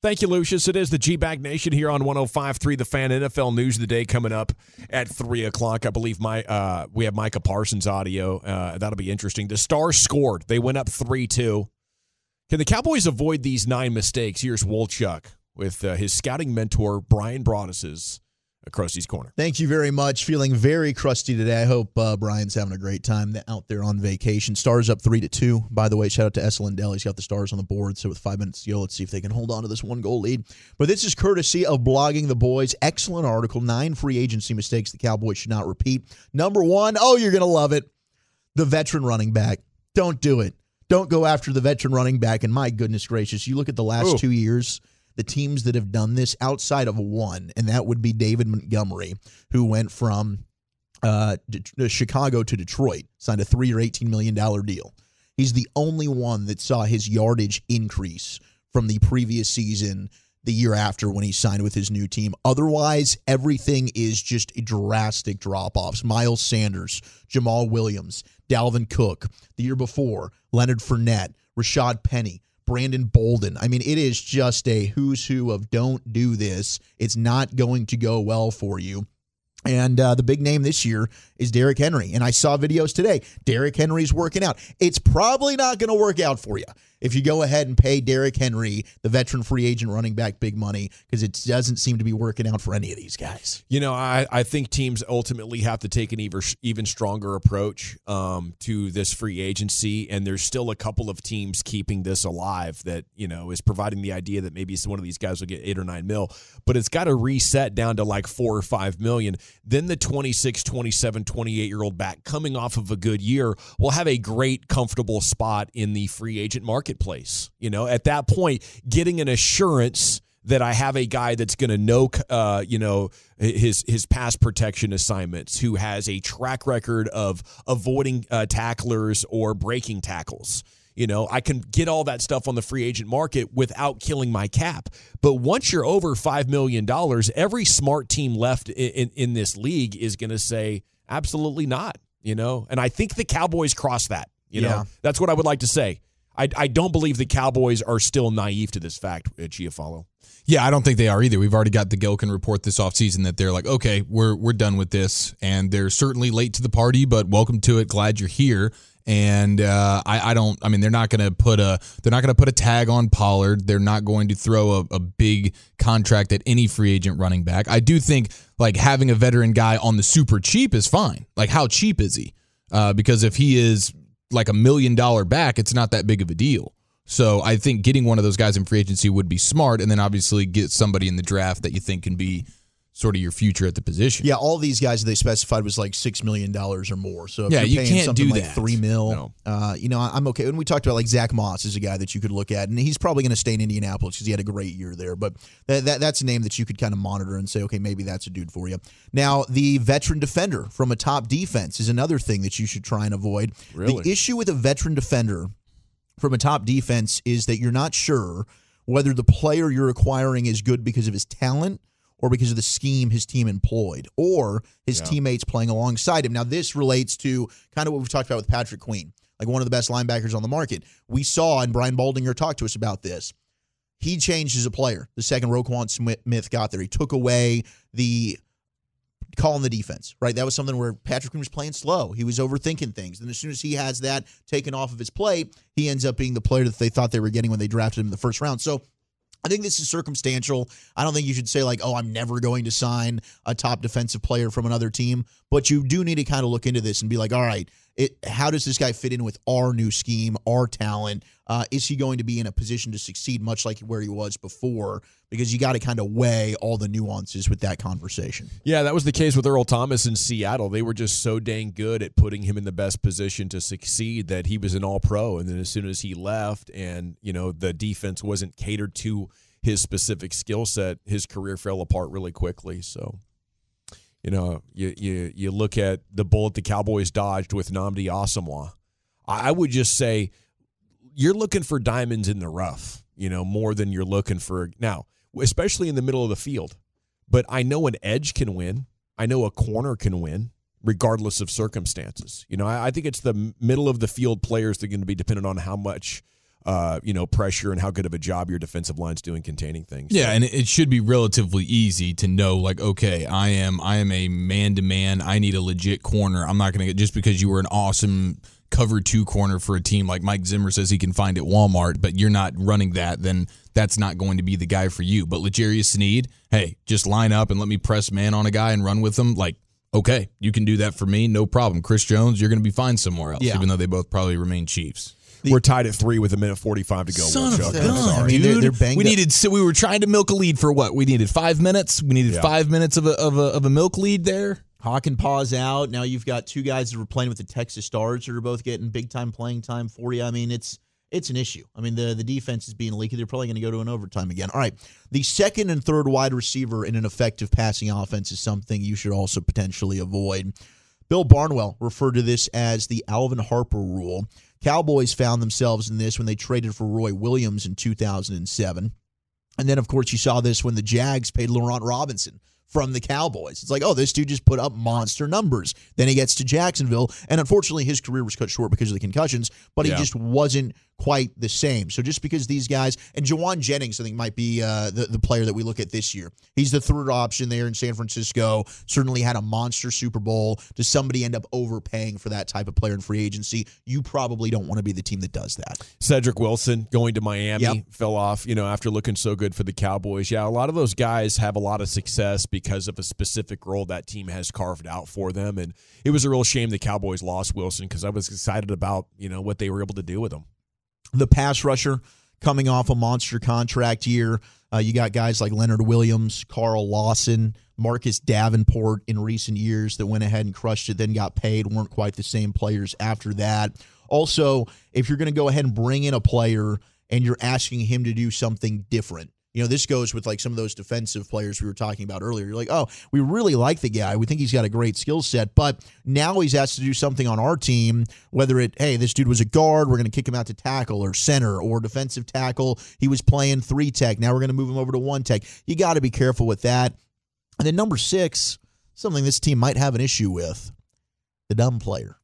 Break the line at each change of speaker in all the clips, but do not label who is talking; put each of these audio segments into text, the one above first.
Thank you, Lucius. It is the G Bag Nation here on 105.3 The Fan. NFL News of the Day coming up at 3 o'clock. I believe my uh, we have Micah Parsons audio. Uh, that'll be interesting. The Stars scored. They went up 3 2. Can the Cowboys avoid these nine mistakes? Here's Wolchuk with uh, his scouting mentor, Bryan Broaddus's Crusty's Corner.
Thank you very much. Feeling very crusty today. I hope uh, Bryan's having a great time out there on vacation. Stars up three to two. By the way, shout out to Esa Lindell. He's got the Stars on the board. So with five minutes to go, let's see if they can hold on to this one goal lead. But this is courtesy of blogging the boys. Excellent article. Nine free agency mistakes the Cowboys should not repeat. Number one, oh, you're gonna love it. The veteran running back. Don't do it. Don't go after the veteran running back. And my goodness gracious, you look at the last Ooh. two years the teams that have done this outside of one, and that would be David Montgomery, who went from uh, De- Chicago to Detroit, signed a three or $18 million deal. He's the only one that saw his yardage increase from the previous season the year after when he signed with his new team. Otherwise, everything is just drastic drop offs. Miles Sanders, Jamaal Williams, Dalvin Cook, the year before, Leonard Fournette, Rashaad Penny. Brandon Bolden. I mean, it is just a who's who of don't do this. It's not going to go well for you. And uh, the big name this year is Derrick Henry. And I saw videos today. Derrick Henry's working out. It's probably not going to work out for you if you go ahead and pay Derrick Henry, the veteran free agent running back, big money, because it doesn't seem to be working out for any of these guys.
You know, I, I think teams ultimately have to take an even, even stronger approach um, to this free agency. And there's still a couple of teams keeping this alive that, you know, is providing the idea that maybe one of these guys will get eight or nine mil, but it's got to reset down to like four or five million. Then the 26, 27, 28 year old back coming off of a good year will have a great, comfortable spot in the free agent market marketplace. You know, at that point, getting an assurance that I have a guy that's going to know, uh, you know, his his pass protection assignments, who has a track record of avoiding uh, tacklers or breaking tackles. You know, I can get all that stuff on the free agent market without killing my cap. But once you're over five million dollars, every smart team left in, in, in this league is going to say absolutely not. You know, and I think the Cowboys cross that. You know, that's what I would like to say. I, I don't believe the Cowboys are still naive to this fact, uh, Giafalo.
Yeah, I don't think they are either. We've already got the Gehlken report this offseason that they're like, okay, we're we're done with this, and they're certainly late to the party, but welcome to it. Glad you're here. And uh, I, I don't. I mean, they're not going to put a they're not going to put a tag on Pollard. They're not going to throw a, a big contract at any free agent running back. I do think like having a veteran guy on the super cheap is fine. Like, how cheap is he? Uh, because if he is like a million dollar back, it's not that big of a deal. So I think getting one of those guys in free agency would be smart, and then obviously get somebody in the draft that you think can be sort of your future at the position.
Yeah, all these guys they specified was like six million dollars or more. So
yeah, you can't do
like
that.
Three mil. No. Uh, you know, I'm okay. When we talked about like Zach Moss is a guy that you could look at, and he's probably going to stay in Indianapolis because he had a great year there. But that, that that's a name that you could kind of monitor and say, okay, maybe that's a dude for you. Now, the veteran defender from a top defense is another thing that you should try and avoid.
Really?
The issue with a veteran defender from a top defense is that you're not sure whether the player you're acquiring is good because of his talent or because of the scheme his team employed or his yeah. teammates playing alongside him. Now, this relates to kind of what we've talked about with Patrick Queen, like one of the best linebackers on the market. We saw, and Brian Baldinger talked to us about this. He changed as a player the second Roquan Smith got there. He took away the calling the defense, right? That was something where Patrick Queen was playing slow. He was overthinking things. And as soon as he has that taken off of his plate, he ends up being the player that they thought they were getting when they drafted him in the first round. So I think this is circumstantial. I don't think you should say, like, oh, I'm never going to sign a top defensive player from another team. But you do need to kind of look into this and be like, all right, it, how does this guy fit in with our new scheme, our talent? Uh, is he going to be in a position to succeed much like where he was before? Because you got to kind of weigh all the nuances with that conversation.
Yeah, that was the case with Earl Thomas in Seattle. They were just so dang good at putting him in the best position to succeed that he was an all pro. And then as soon as he left and, you know, the defense wasn't catered to his specific skill set, his career fell apart really quickly. So you know, you you you look at the bullet the Cowboys dodged with Nnamdi Asomugha. I would just say you're looking for diamonds in the rough, you know, more than you're looking for now, especially in the middle of the field. But I know an edge can win. I know a corner can win, regardless of circumstances. You know, I, I think it's the middle of the field players that are going to be dependent on how much uh, you know, pressure and how good of a job your defensive line's doing containing things.
Yeah, and it should be relatively easy to know, like, okay, I am I am a man to man. I need a legit corner. I'm not going to get just because you were an awesome cover two corner for a team like Mike Zimmer says he can find at Walmart, but you're not running that, then that's not going to be the guy for you. But L'Jarius Sneed, hey, just line up and let me press man on a guy and run with him. Like, okay, you can do that for me, no problem. Chris Jones, you're going to be fine somewhere else, yeah. even though they both probably remain Chiefs.
The, We're tied at three with a minute forty-five to go.
Son of a gun, I mean, dude. They're, they're we needed. So we were trying to milk a lead for what? We needed five minutes. We needed yeah. five minutes of a, of a of a milk lead there.
Hawk and pause out. Now you've got two guys that were playing with the Texas Stars that are both getting big time playing time for you. I mean, it's it's an issue. I mean, the the defense is being leaky. They're probably going to go to an overtime again. All right, the second and third wide receiver in an effective passing offense is something you should also potentially avoid. Bill Barnwell referred to this as the Alvin Harper rule. Cowboys found themselves in this when they traded for Roy Williams in 2007. And then, of course, you saw this when the Jags paid Laurent Robinson from the Cowboys. It's like, oh, this dude just put up monster numbers. Then he gets to Jacksonville, and unfortunately, his career was cut short because of the concussions, but he yeah. just wasn't quite the same. So just because these guys and Jauan Jennings, I think might be uh, the the player that we look at this year. He's the third option there in San Francisco. Certainly had a monster Super Bowl. Does somebody end up overpaying for that type of player in free agency? You probably don't want to be the team that does that.
Cedric Wilson going to Miami yep. fell off. You know after looking so good for the Cowboys. Yeah, a lot of those guys have a lot of success because of a specific role that team has carved out for them, and it was a real shame the Cowboys lost Wilson because I was excited about you know what they were able to do with him
the pass rusher coming off a monster contract year. Uh, you got guys like Leonard Williams, Carl Lawson, Marcus Davenport in recent years that went ahead and crushed it, then got paid, weren't quite the same players after that. Also, if you're going to go ahead and bring in a player and you're asking him to do something different, you know, this goes with like some of those defensive players we were talking about earlier. You're like, oh, we really like the guy. We think he's got a great skill set, but now he's asked to do something on our team, whether it, hey, this dude was a guard, we're going to kick him out to tackle or center or defensive tackle. He was playing three tech. Now we're going to move him over to one tech. You got to be careful with that. And then number six, something this team might have an issue with the dumb player.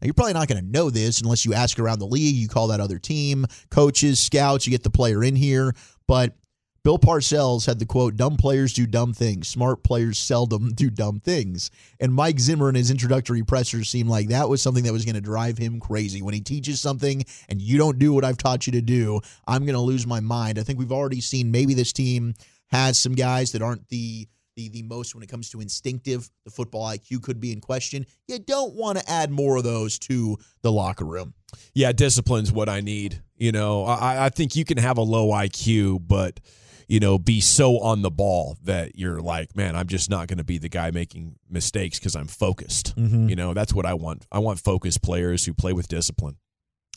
Now, you're probably not going to know this unless you ask around the league. You call that other team, coaches, scouts, you get the player in here. But Bill Parcells had the quote, dumb players do dumb things. Smart players seldom do dumb things. And Mike Zimmer in his introductory pressers seemed like that was something that was going to drive him crazy. When he teaches something and you don't do what I've taught you to do, I'm going to lose my mind. I think we've already seen maybe this team has some guys that aren't the the, the most when it comes to instinctive. The football IQ could be in question. You don't want to add more of those to the locker room.
Yeah, discipline's what I need. You know, I, I think you can have a low IQ, but – you know, be so on the ball that you're like, man, I'm just not going to be the guy making mistakes because I'm focused. Mm-hmm. You know, that's what I want. I want focused players who play with discipline.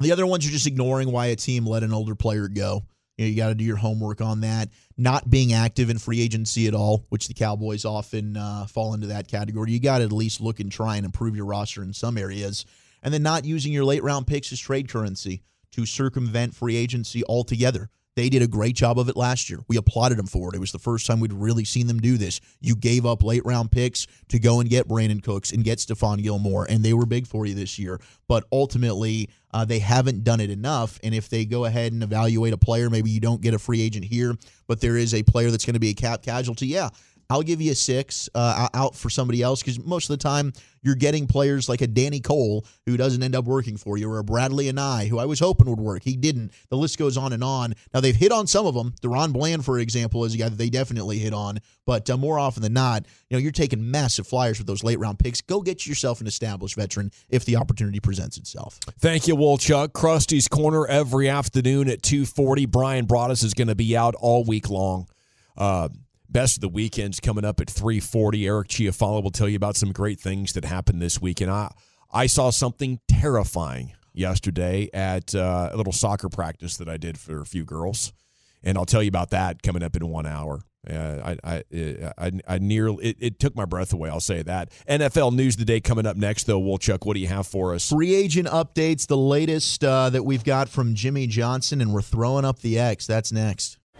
The other ones are just ignoring why a team let an older player go. You, know, you got to do your homework on that. Not being active in free agency at all, which the Cowboys often uh, fall into that category. You got to at least look and try and improve your roster in some areas. And then not using your late round picks as trade currency to circumvent free agency altogether. They did a great job of it last year. We applauded them for it. It was the first time we'd really seen them do this. You gave up late round picks to go and get Brandin Cooks and get Stephon Gilmore, and they were big for you this year. But ultimately, uh, they haven't done it enough. And if they go ahead and evaluate a player, maybe you don't get a free agent here, but there is a player that's going to be a cap casualty. Yeah, I'll give you a six uh, out for somebody else because most of the time you're getting players like a Danny Cole who doesn't end up working for you, or a Bradlee Anae who I was hoping would work. He didn't. The list goes on and on. Now they've hit on some of them. DaRon Bland, for example, is a guy that they definitely hit on, but uh, more often than not, you know, you're taking massive flyers with those late round picks. Go get yourself an established veteran if the opportunity presents itself.
Thank you, Wolchuk. Crusty's Corner every afternoon at 2:40. Bryan Broaddus is going to be out all week long. Uh, best of the weekends coming up at 3:40. Eric Chiafalo will tell you about some great things that happened this week, and I I saw something terrifying yesterday at uh, a little soccer practice that I did for a few girls, and I'll tell you about that coming up in one hour. Uh, I, I, I, I nearly it, it, took my breath away. I'll say that. NFL news today coming up next, though. Wolchuk, what do you have for us?
Free agent updates, the latest uh, that we've got from Jimmy Johnson, and we're throwing up the X. That's next.